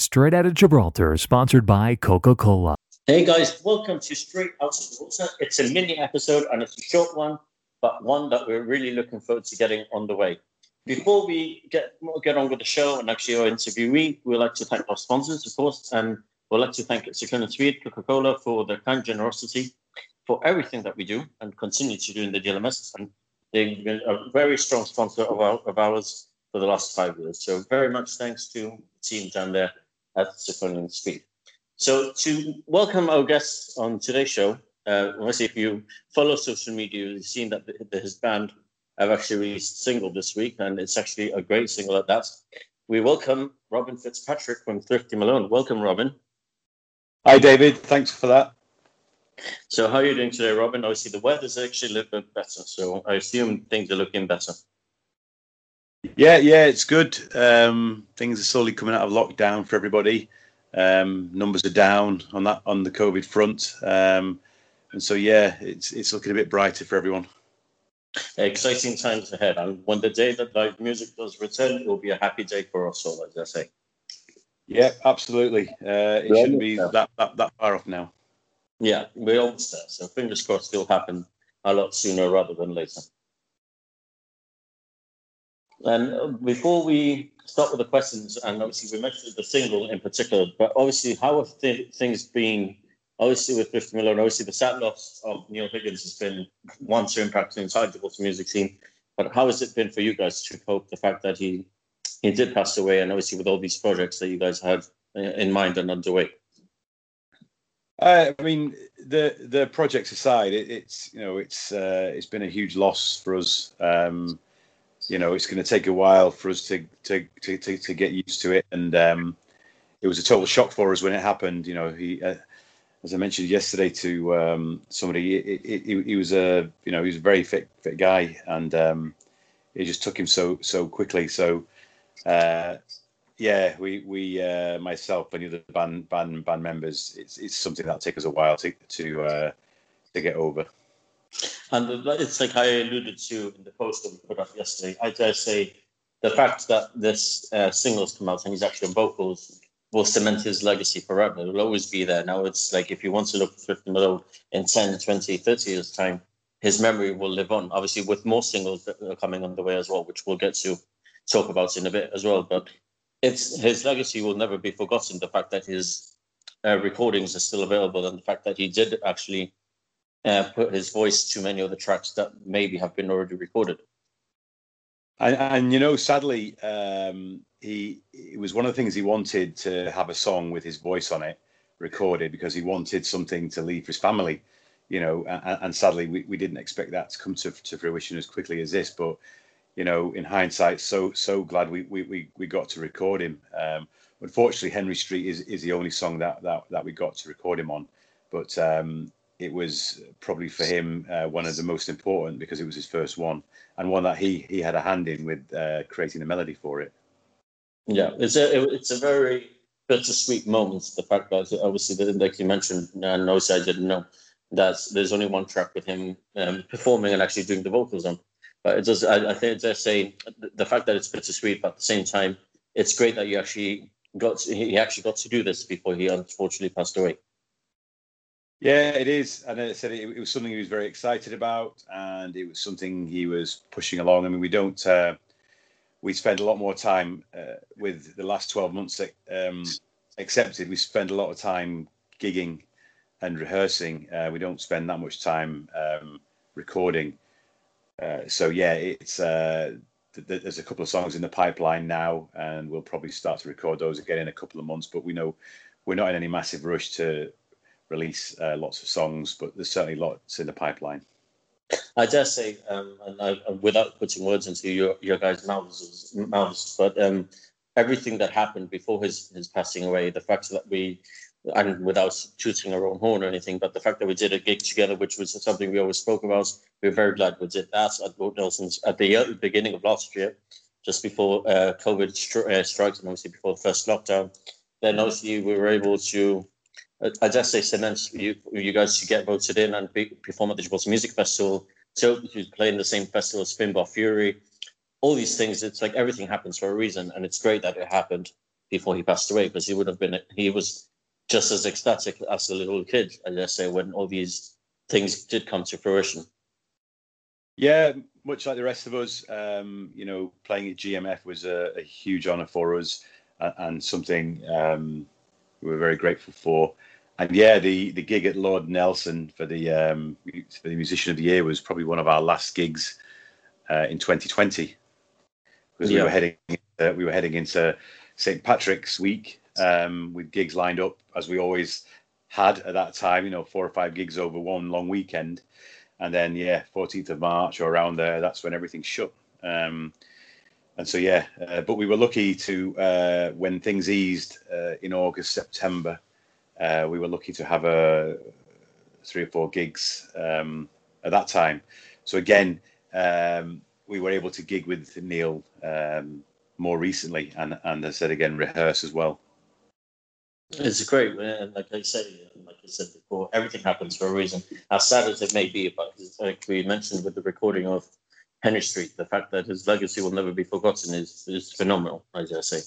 Straight Out of Gibraltar, sponsored by Coca Cola. Hey guys, welcome to Straight Out of Gibraltar. It's a mini episode and it's a short one, but one that we're really looking forward to getting on the way. Before we get get on with the show and actually our interviewee, we'd like to thank our sponsors, of course, and we'd like to thank Second Swede, Coca Cola, for their kind generosity for everything that we do and continue to do in the GLMS. And they've been a very strong sponsor of, our, of ours for the last five years. So very much thanks to the team down there at Second Speed. So to welcome our guests on today's show, uh, obviously if you follow social media, you've seen that his band have actually released a single this week, and it's actually a great single at that. We welcome Robin Fitzpatrick from Thrifty Malone. Welcome, Robin. Hi, David. Thanks for that. So, how are you doing today, Robin? Obviously, the weather's actually a little bit better, so I assume things are looking better. Yeah, yeah, it's good. Um, things are slowly coming out of lockdown for everybody. Um, numbers are down on that on the COVID front, um, and so yeah, it's it's looking a bit brighter for everyone. Exciting times ahead, and when the day that live music does return, it will be a happy day for us all, as I say. Yeah, absolutely. Uh, it shouldn't be that, that that far off now. Yeah, we're almost there. So fingers crossed it'll happen a lot sooner rather than later. And uh, before we start with the questions, and obviously we mentioned the single in particular, but obviously how have th- things been? Obviously with Griffin Miller, and obviously the sad loss of Neil Higgins has been one to impact the entire Gibraltar music scene. But how has it been for you guys to cope the fact that he he did pass away, and obviously with all these projects that you guys had uh, in mind and underway? Uh, I mean, the the projects aside, it, it's you know it's uh, it's been a huge loss for us. Um, you know, it's going to take a while for us to to to, to, to get used to it, and um, it was a total shock for us when it happened. You know, he, uh, as I mentioned yesterday to um, somebody, he, he, was a you know he was a very fit fit guy, and um, it just took him so so quickly. So. Uh, yeah, we we uh, myself and the other band band band members, it's it's something that takes us a while to to uh, to get over. And it's like I alluded to in the post that we put up yesterday. I dare say the fact that this uh, single's come out and he's actually on vocals will cement his legacy forever. It'll always be there. Now it's like if you want to look at Thrifty Malone in 10, 20, 30 years' time, his memory will live on. Obviously, with more singles that are coming on the way as well, which we'll get to talk about in a bit as well. But it's his legacy will never be forgotten. The fact that his uh, recordings are still available, and the fact that he did actually uh, put his voice to many of the tracks that maybe have been already recorded. And, and you know, sadly, um, he it was one of the things he wanted to have a song with his voice on it recorded because he wanted something to leave for his family. You know, and, and sadly, we, we didn't expect that to come to, to fruition as quickly as this, but you know, in hindsight, so so glad we we we, got to record him. Um, unfortunately, Henry Street is is the only song that that that we got to record him on, but um, it was probably for him uh, one of the most important because it was his first one and one that he he had a hand in with uh, creating the melody for it. Yeah, it's a it's a very bittersweet moment. The fact that obviously, like you mentioned, and also I didn't know that there's only one track with him um, performing and actually doing the vocals on. But it does. I, I think I say the fact that it's bittersweet, but at the same time, it's great that you actually got. To, he actually got to do this before he unfortunately passed away. Yeah, it is, and I said it, it, was something he was very excited about, and it was something he was pushing along. I mean, we don't. Uh, we spend a lot more time uh, with the last twelve months um, accepted. We spend a lot of time gigging and rehearsing. Uh, we don't spend that much time um, recording. Uh, so yeah, it's uh, th- th- there's a couple of songs in the pipeline now, and we'll probably start to record those again in a couple of months. But we know we're not in any massive rush to release uh, lots of songs, but there's certainly lots in the pipeline. I dare say, um, and I, without putting words into your, your guys' mouths, mouths but um, everything that happened before his, his passing away, the fact that we and without tooting our own horn or anything, but the fact that we did a gig together, which was something we always spoke about, we are very glad we did that at Lord Nelson's at the uh, beginning of last year, just before uh, COVID stri- uh, strikes and obviously before the first lockdown. Then obviously we were able to, I just say, cement you, you guys to get voted in and be, perform at the Gibraltar Music Festival. So to play in the same festival as Finbar Furey, all these things. It's like everything happens for a reason, and it's great that it happened. before he passed away because he would have been he was just as ecstatic as a little kid, I dare say, when all these things did come to fruition. Yeah, much like the rest of us, um, you know, playing at GMF was a, a huge honour for us and, and something um, we were very grateful for. And yeah, the, the gig at Lord Nelson for the um, for the Musician of the Year was probably one of our last gigs uh, in 2020 because yeah. we were heading uh, we were heading into St Patrick's Week um, with gigs lined up as we always had at that time. You know, four or five gigs over one long weekend and then yeah, 14th of March or around there, that's when everything shut. Um, and so yeah, uh, but we were lucky to uh, when things eased uh, in August, September, uh, we were lucky to have a three or four gigs um, at that time. So again, um, we were able to gig with Neil um, more recently, and and I said again, rehearse as well. It's great, and like I say, like I said before, everything happens for a reason. As sad as it may be, but like we mentioned with the recording of Henry Street, the fact that his legacy will never be forgotten is is phenomenal. As I say.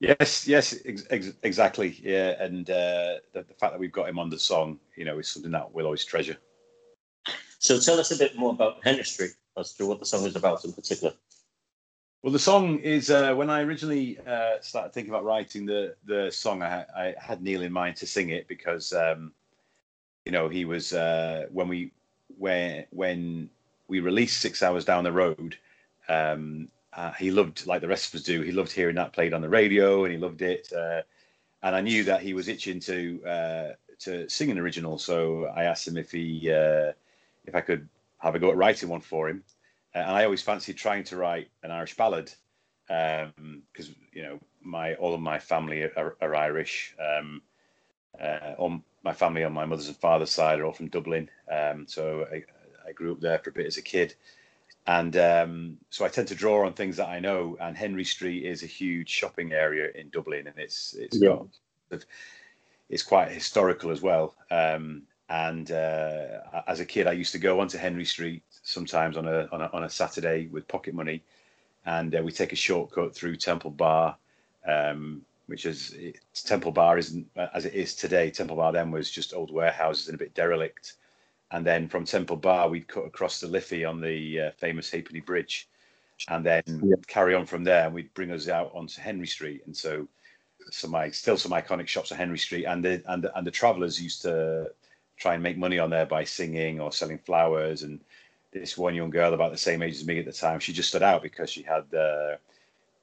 Yes, yes, ex- ex- exactly. Yeah, and uh, the, the fact that we've got him on the song, you know, is something that we'll always treasure. So tell us a bit more about Henry Street as to what the song is about in particular. Well, the song is uh, when I originally uh, started thinking about writing the the song. I, I, had Neil in mind to sing it because um, you know he was uh, when we when when we released Six Hours Down the Road. Um, uh, he loved like the rest of us do. He loved hearing that played on the radio, and he loved it. Uh, and I knew that he was itching to uh, to sing an original, so I asked him if he if I could have a go at writing one for him. Uh, and I always fancied trying to write an Irish ballad because um, you know my all of my family are, are Irish. Um, uh, all my family on my mother's and father's side are all from Dublin, um, so I, I, grew up there for a bit as a kid, and um, so I tend to draw on things that I know. And Henry Street is a huge shopping area in Dublin, and it's it's yeah. got, it's quite historical as well. Um, and uh, as a kid, I used to go onto Henry Street sometimes on a on a, on a Saturday with pocket money, and uh, we take a shortcut through Temple Bar, um, which is Temple Bar isn't uh, as it is today. Temple Bar then was just old warehouses and a bit derelict, and then from Temple Bar we'd cut across the Liffey on the uh, famous Halfpenny Bridge, and then yeah. carry on from there, and we'd bring us out onto Henry Street, and so some my still some iconic shops on Henry Street, and the and the, and the travellers used to try and make money on there by singing or selling flowers and this one young girl about the same age as me at the time. She just stood out because she had uh,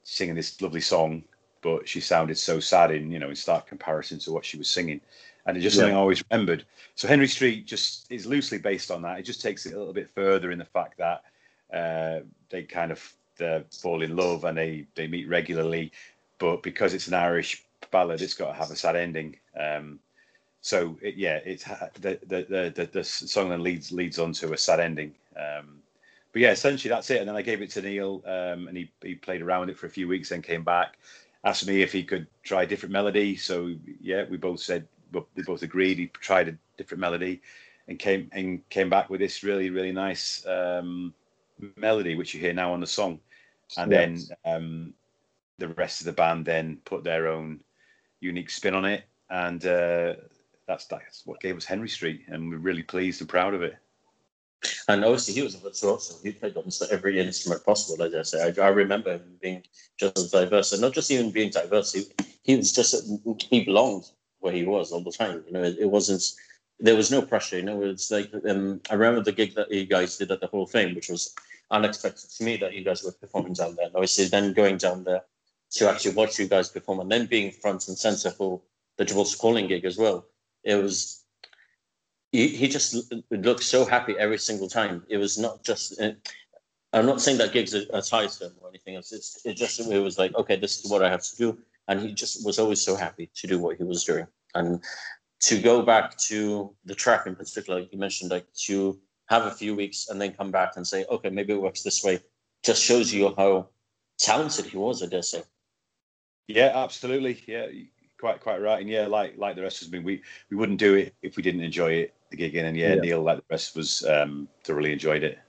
singing this lovely song, but she sounded so sad in you know in stark comparison to what she was singing, and it's just yeah. something I always remembered. So Henry Street just is loosely based on that. It just takes it a little bit further in the fact that uh, they kind of uh, fall in love and they they meet regularly, but because it's an Irish ballad, it's got to have a sad ending. Um, so it, yeah, it's the, the the the song then leads leads on to a sad ending. Um, but yeah, essentially that's it. And then I gave it to Neil, um, and he he played around with it for a few weeks, then came back, asked me if he could try a different melody. So yeah, we both said we both agreed. He tried a different melody, and came and came back with this really really nice um, melody, which you hear now on the song. And yes. then um, the rest of the band then put their own unique spin on it, and uh, that's that's what gave us Henry Street, and we're really pleased and proud of it. And obviously, he was a virtuoso. He played almost every instrument possible. As I say, I, I, remember him being just as diverse, and not just even being diverse. He, he was just he belonged where he was all the time. You know, it, it wasn't. There was no pressure. You know, it's like um, I remember the gig that you guys did at the Hall of Fame, which was unexpected to me that you guys were performing down there. And obviously, then going down there to actually watch you guys perform, and then being front and center for the Gibraltar Calling gig as well it was he, he just looked so happy every single time. It was not just. Uh, I'm not saying that gigs are, are tied to him or anything else. It's it just it was like okay, this is what I have to do, and he just was always so happy to do what he was doing. And to go back to the track in particular, like you mentioned, like to have a few weeks and then come back and say, okay, maybe it works this way, just shows you how talented he was. I dare say. Yeah, absolutely. Yeah, quite quite right. And yeah, like like the rest of us, we we wouldn't do it if we didn't enjoy it. The gig in, and yeah, yeah. Neil, like the rest of us, um, thoroughly enjoyed it.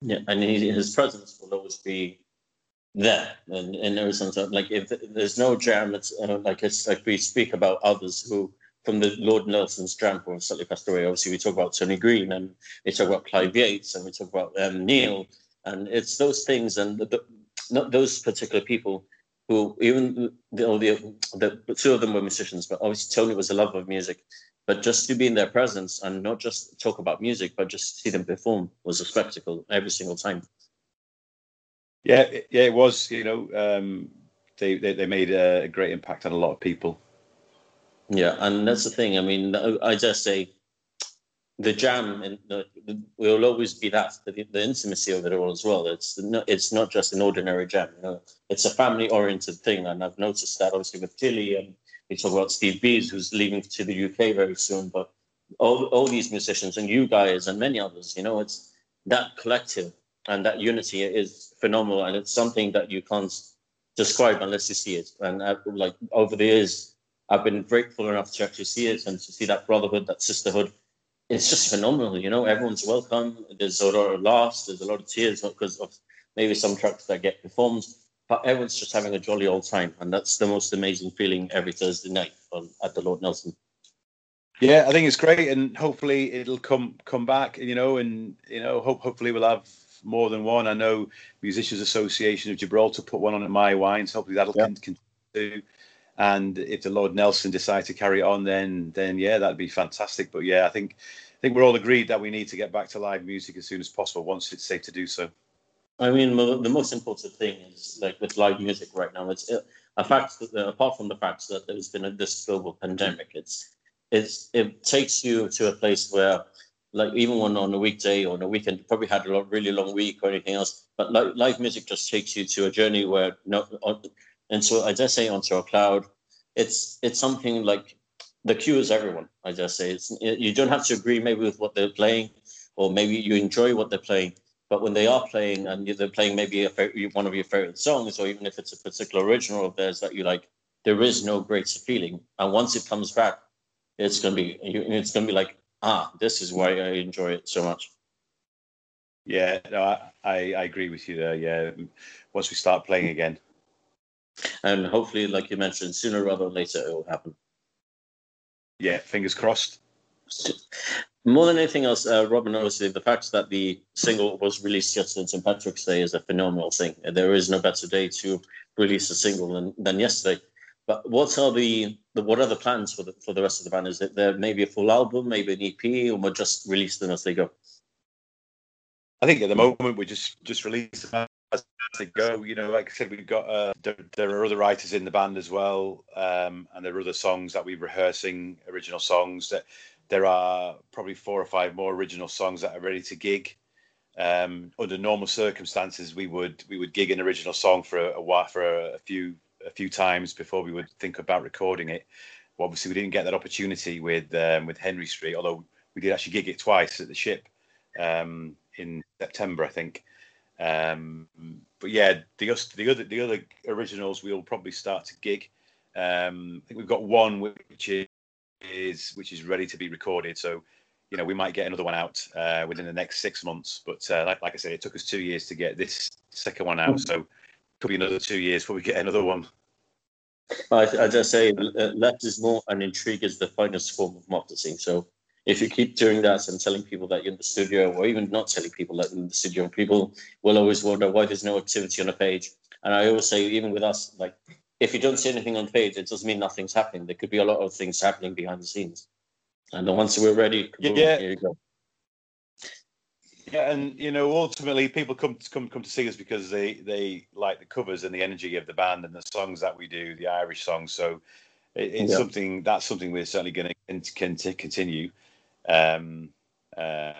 Yeah, and he, his presence will always be there and in Arizona. Like if there's no jam, it's uh, like it's like we speak about others who from the Lord Nelson's jam who suddenly passed away. Obviously, we talk about Tony Green and we talk about Clive Yates and we talk about um, Neil, and it's those things and the, the, not those particular people who even the, the, the two of them were musicians, but obviously Tony was a lover of music. But just to be in their presence and not just talk about music, but just see them perform was a spectacle every single time. Yeah, yeah, it was. You know, um, they, they, they made a great impact on a lot of people. Yeah, and that's the thing. I mean, I just say the jam and will always be that the, the, intimacy of it all as well. It's not, it's not just an ordinary jam. You know, it's a family oriented thing, and I've noticed that obviously with Tilly and we talk about Steve Bees, who's leaving to the UK very soon. But all all these musicians and you guys and many others, you know, it's that collective and that unity is phenomenal, and it's something that you can't describe unless you see it. And uh, like over the years, I've been grateful enough to actually see it and to see that brotherhood, that sisterhood. It's just phenomenal, you know. Everyone's welcome. There's a lot of laughs. There's a lot of tears because of maybe some tracks that get performed, but everyone's just having a jolly old time, and that's the most amazing feeling every Thursday night on, at the Lord Nelson. Yeah, I think it's great, and hopefully it'll come come back. You know, and you know, hope hopefully we'll have more than one. I know Musicians Association of Gibraltar put one on at my wines. Hopefully that'll yeah. continue. And if the Lord Nelson decides to carry it on, then then yeah, that'd be fantastic. But yeah, I think I think we're all agreed that we need to get back to live music as soon as possible once it's safe to do so. I mean, the most important thing is like with live music right now. It's a fact that uh, apart from the fact that there's been a, this global pandemic, it's it's it takes you to a place where like even when on a weekday or on a weekend, probably had a lot, really long week or anything else. But like, live music just takes you to a journey where no, uh, and so I just say onto a cloud, it's it's something like the cue is everyone. I just say it's you don't have to agree maybe with what they're playing, or maybe you enjoy what they're playing. But when they are playing and they're playing maybe a, one of your favorite songs, or even if it's a particular original of theirs that you like, there is no greater feeling. And once it comes back, it's gonna be it's gonna be like ah, this is why I enjoy it so much. Yeah, no, I, I agree with you there. Yeah, once we start playing again, and hopefully, like you mentioned, sooner rather than later it will happen. Yeah, fingers crossed. More than anything else, uh, Robin, obviously, the fact that the single was released yesterday on St. Patrick's Day is a phenomenal thing. There is no better day to release a single than, than yesterday. But what are the, the what are the plans for the for the rest of the band? Is it there maybe a full album, maybe an EP, or we'll just release them as they go? I think at the moment we just just release them as they go. You know, like I said, we've got uh, there, there, are other writers in the band as well, um, and there are other songs that we're rehearsing, original songs. That there are probably four or five more original songs that are ready to gig. Um, under normal circumstances, we would we would gig an original song for a, a while for a, a few a few times before we would think about recording it. Well, obviously, we didn't get that opportunity with um, with Henry Street, although we did actually gig it twice at the ship um, in September, I think. Um, but yeah, the, the other the other originals we'll probably start to gig. Um, I think we've got one which is which is ready to be recorded. So you know we might get another one out uh, within the next six months. But uh, like, like I said, it took us two years to get this second one out. So could be another two years before we get another one. I, I just say uh, less is more, and intrigue is the finest form of marketing. So if you keep doing that and telling people that you're in the studio, or even not telling people that you're in the studio, people will always wonder why there's no activity on a page. And I always say, even with us, like if you don't see anything on the page, it doesn't mean nothing's happening. There could be a lot of things happening behind the scenes. And then once we're ready, boom, yeah. here you go. Yeah, and you know, ultimately, people come to come come to see us because they they like the covers and the energy of the band and the songs that we do, the Irish songs. So it, it's yeah. something that's something we're certainly going to continue. Um, uh,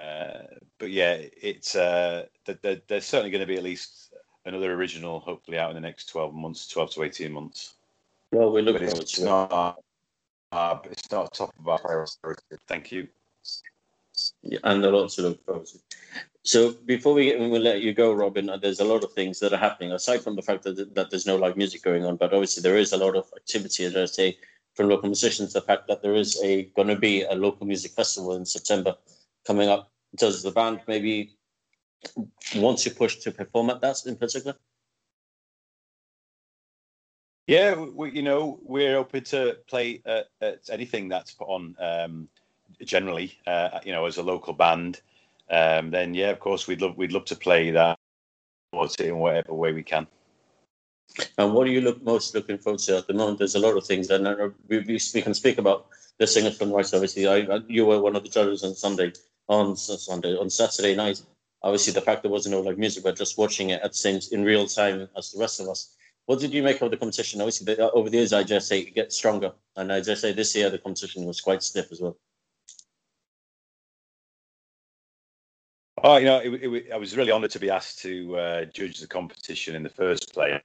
but yeah, it's uh, there, there's certainly going to be at least another original, hopefully, out in the next twelve months, twelve to eighteen months. Well, we look forward to not, uh, it's not top of our priority. Thank you and a lot to look forward to. So before we we'll let you go, Robin. Uh, there's a lot of things that are happening aside from the fact that, that there's no live music going on, but obviously there is a lot of activity, as I say, from local musicians. The fact that there is a going to be a local music festival in September coming up. Does the band maybe want to push to perform at that in particular? Yeah, we, you know, we're open to play at, at anything that's put on. Um, generally, uh, you know, as a local band, um, then yeah, of course, we'd love we'd love to play that in whatever way we can. And what are you look most looking forward to at the moment? There's a lot of things, and we, we can speak about the singer songwriter. Obviously, I, you were one of the judges on Sunday, on Sunday, on Saturday night. Obviously, the fact there wasn't no like music, but just watching it at the same in real time as the rest of us. What did you make of the competition? Obviously, the, over the years, I just say it gets stronger, and I just say this year the competition was quite stiff as well. Oh, you know, it, it, I was really honoured to be asked to uh, judge the competition in the first place.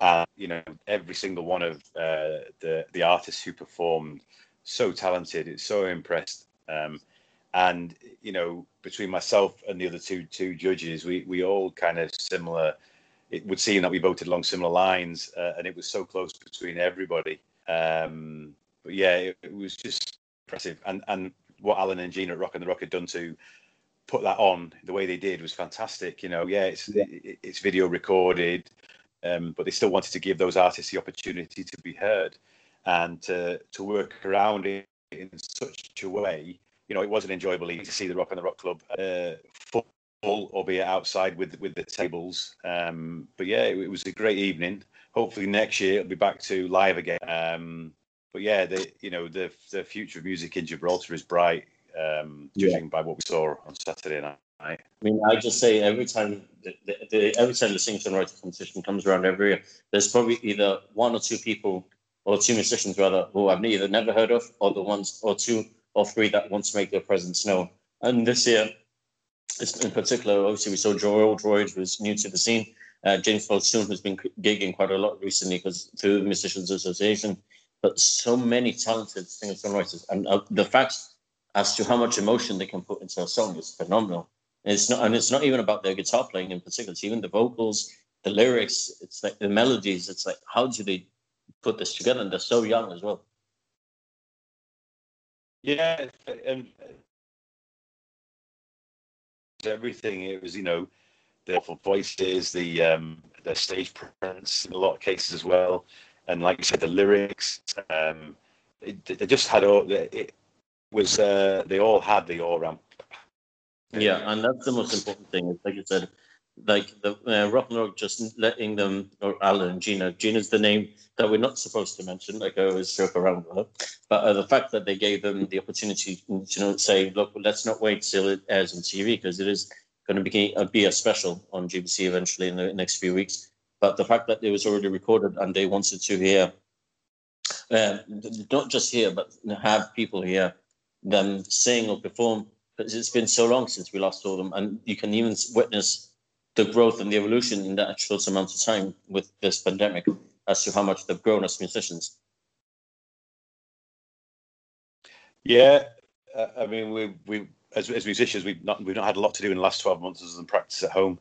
And you know, every single one of uh, the the artists who performed, so talented. It's so impressed. Um, and you know, between myself and the other two two judges, we we all kind of similar. It would seem that we voted along similar lines, uh, and it was so close between everybody. Um, but yeah, it, it was just impressive. And and what Alan and Gina at Rock on the Rock had done to put that on the way they did was fantastic. You know, yeah, it's yeah. It's video recorded, um, but they still wanted to give those artists the opportunity to be heard and to to work around it in such a way. You know, it was an enjoyable evening to see the Rock on the Rock Club uh, full, albeit outside with with the tables. Um, but yeah, it, it, was a great evening. Hopefully next year it'll be back to live again. Um, but yeah, the you know the the future of music in Gibraltar is bright um, judging yeah. by what we saw on Saturday night. I mean, I just say every time the, the, the every time the singer songwriter competition comes around every year, there's probably either one or two people or two musicians rather who I've either never heard of, or the ones or two or three that want to make their presence known. And this year, in particular, obviously we saw Joel Droid, who's new to the scene. Uh, James Falsoon, who's been gigging quite a lot recently because through the Musicians Association, but so many talented singer songwriters, and uh, the fact as to how much emotion they can put into a song is phenomenal. And it's not, and it's not even about their guitar playing in particular. It's even the vocals, the lyrics. It's like the melodies. It's like how do they put this together? And they're so young as well. Yeah, and everything. It was you know the voices, the um, the stage presence in a lot of cases as well, and like you said, the lyrics. Um, it, they just had all. It, was uh, they all had the all round. Yeah, and that's the most important thing. Like you said, like the uh, rock and roll just letting them or Alan Gina. Gina's the name that we're not supposed to mention. Like I always joke around with her, but uh, the fact that they gave them the opportunity to you know say, look, let's not wait till it airs on TV because it is going to be, uh, be a special on GBC eventually in the next few weeks. But the fact that it was already recorded and they wanted to hear, uh, not just hear, but have people here them sing or perform because it's been so long since we last saw them, and you can even witness the growth and the evolution in that short amount of time with this pandemic as to how much they've grown as musicians. Yeah, uh, I mean, we we as, as musicians we've not we've not had a lot to do in the last twelve months other than practice at home.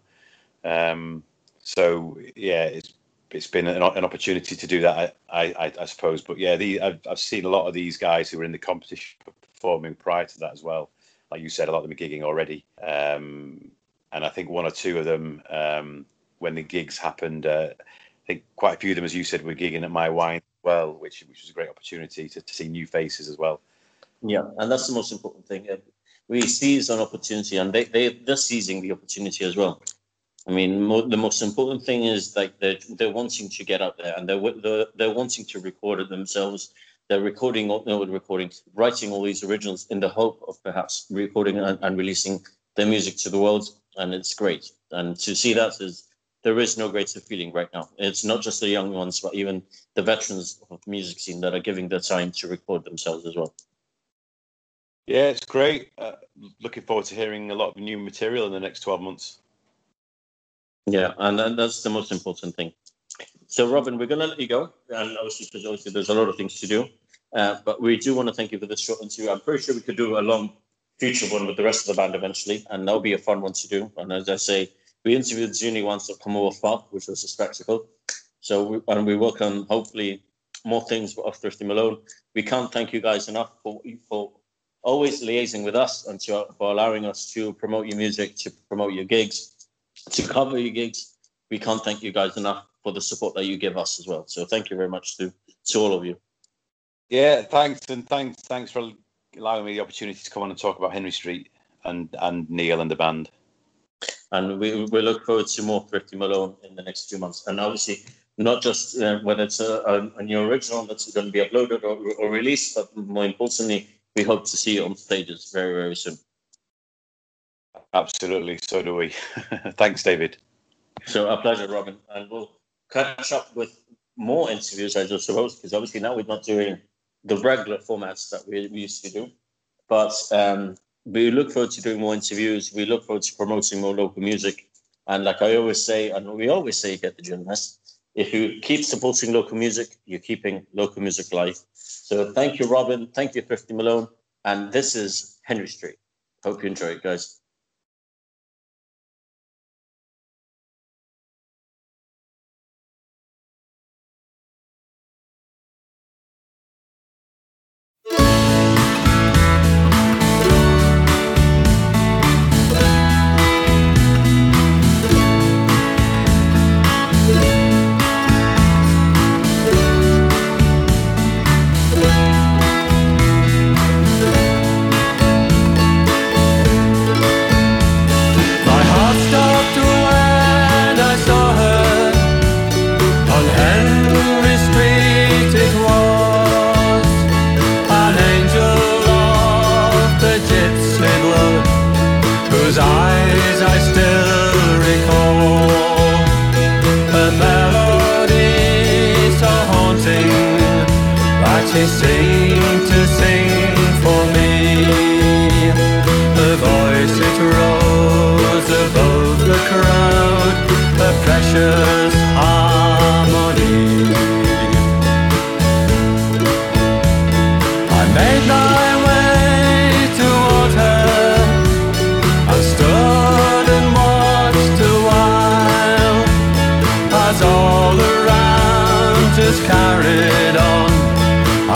Um, so yeah, it's it's been an, an opportunity to do that, I, I, I suppose. But yeah, the, I've, I've seen a lot of these guys who were in the competition performing prior to that as well. Like you said, a lot of them are gigging already. Um, and I think one or two of them, um, when the gigs happened, uh, I think quite a few of them, as you said, were gigging at my wine as well, which which was a great opportunity to, to see new faces as well. Yeah, and that's the most important thing. We seize an opportunity, and they they they're seizing the opportunity as well. I mean, mo- the most important thing is like they're they're wanting to get out there, and they're they're, they're wanting to record it themselves. They're recording, no, recording, writing all these originals in the hope of perhaps recording and, and releasing their music to the world, and it's great. And to see that is there is no greater feeling right now. It's not just the young ones, but even the veterans of the music scene that are giving their time to record themselves as well. Yeah, it's great. Uh, looking forward to hearing a lot of new material in the next 12 months. Yeah, and, and that's the most important thing. So, Robin, we're going to let you go, and obviously, because obviously there's a lot of things to do. Uh, but we do want to thank you for this short interview. I'm pretty sure we could do a long future one with the rest of the band eventually, and that'll be a fun one to do. And as I say, we interviewed Zuni once at Commonwealth Park, which was a spectacle. So, we, and we welcome hopefully more things off Thrifty Malone. We can't thank you guys enough for for always liaising with us and to, for allowing us to promote your music, to promote your gigs, to cover your gigs. We can't thank you guys enough for the support that you give us as well. So thank you very much to to all of you. Yeah, thanks, and thanks, thanks for allowing me the opportunity to come on and talk about Henry Street and and Neil and the band. And we, we look forward to more Thrifty Malone in the next few months. And obviously, not just uh, whether it's a, a, a, new original that's going to be uploaded or, or released, but more importantly, we hope to see you on stages very, very soon. Absolutely, so do we. Thanks, David. So, a pleasure, Robin. And we'll catch up with more interviews, I suppose, because obviously now we're not doing the regular formats that we, we used to do. But um, we look forward to doing more interviews. We look forward to promoting more local music. And like I always say, and we always say, get the journalist. If you keep supporting local music, you're keeping local music alive. So thank you, Robin. Thank you, Thrifty Malone. And this is Henry Street. Hope you enjoy it, guys.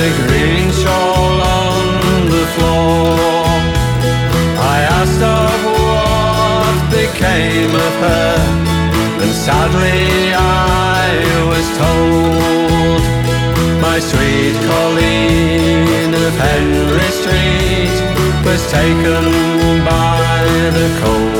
A green shawl on the floor. I asked her what became of her, and sadly I was told, my sweet Colleen of Henry Street was taken by the cold.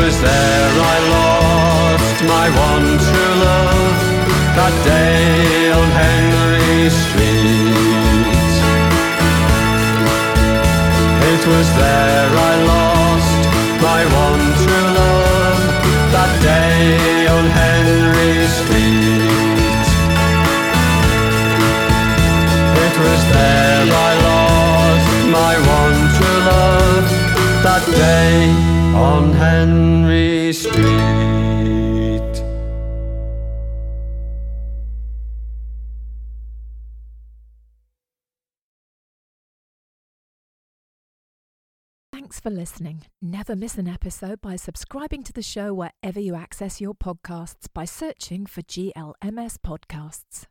Was there I lost my one true love that day on Henry Street. It was there I lost my one true love that day on Henry Street. It was there I lost my one true love that day on Henry Street. Thanks for listening. Never miss an episode by subscribing to the show wherever you access your podcasts by searching for GLMS Podcasts.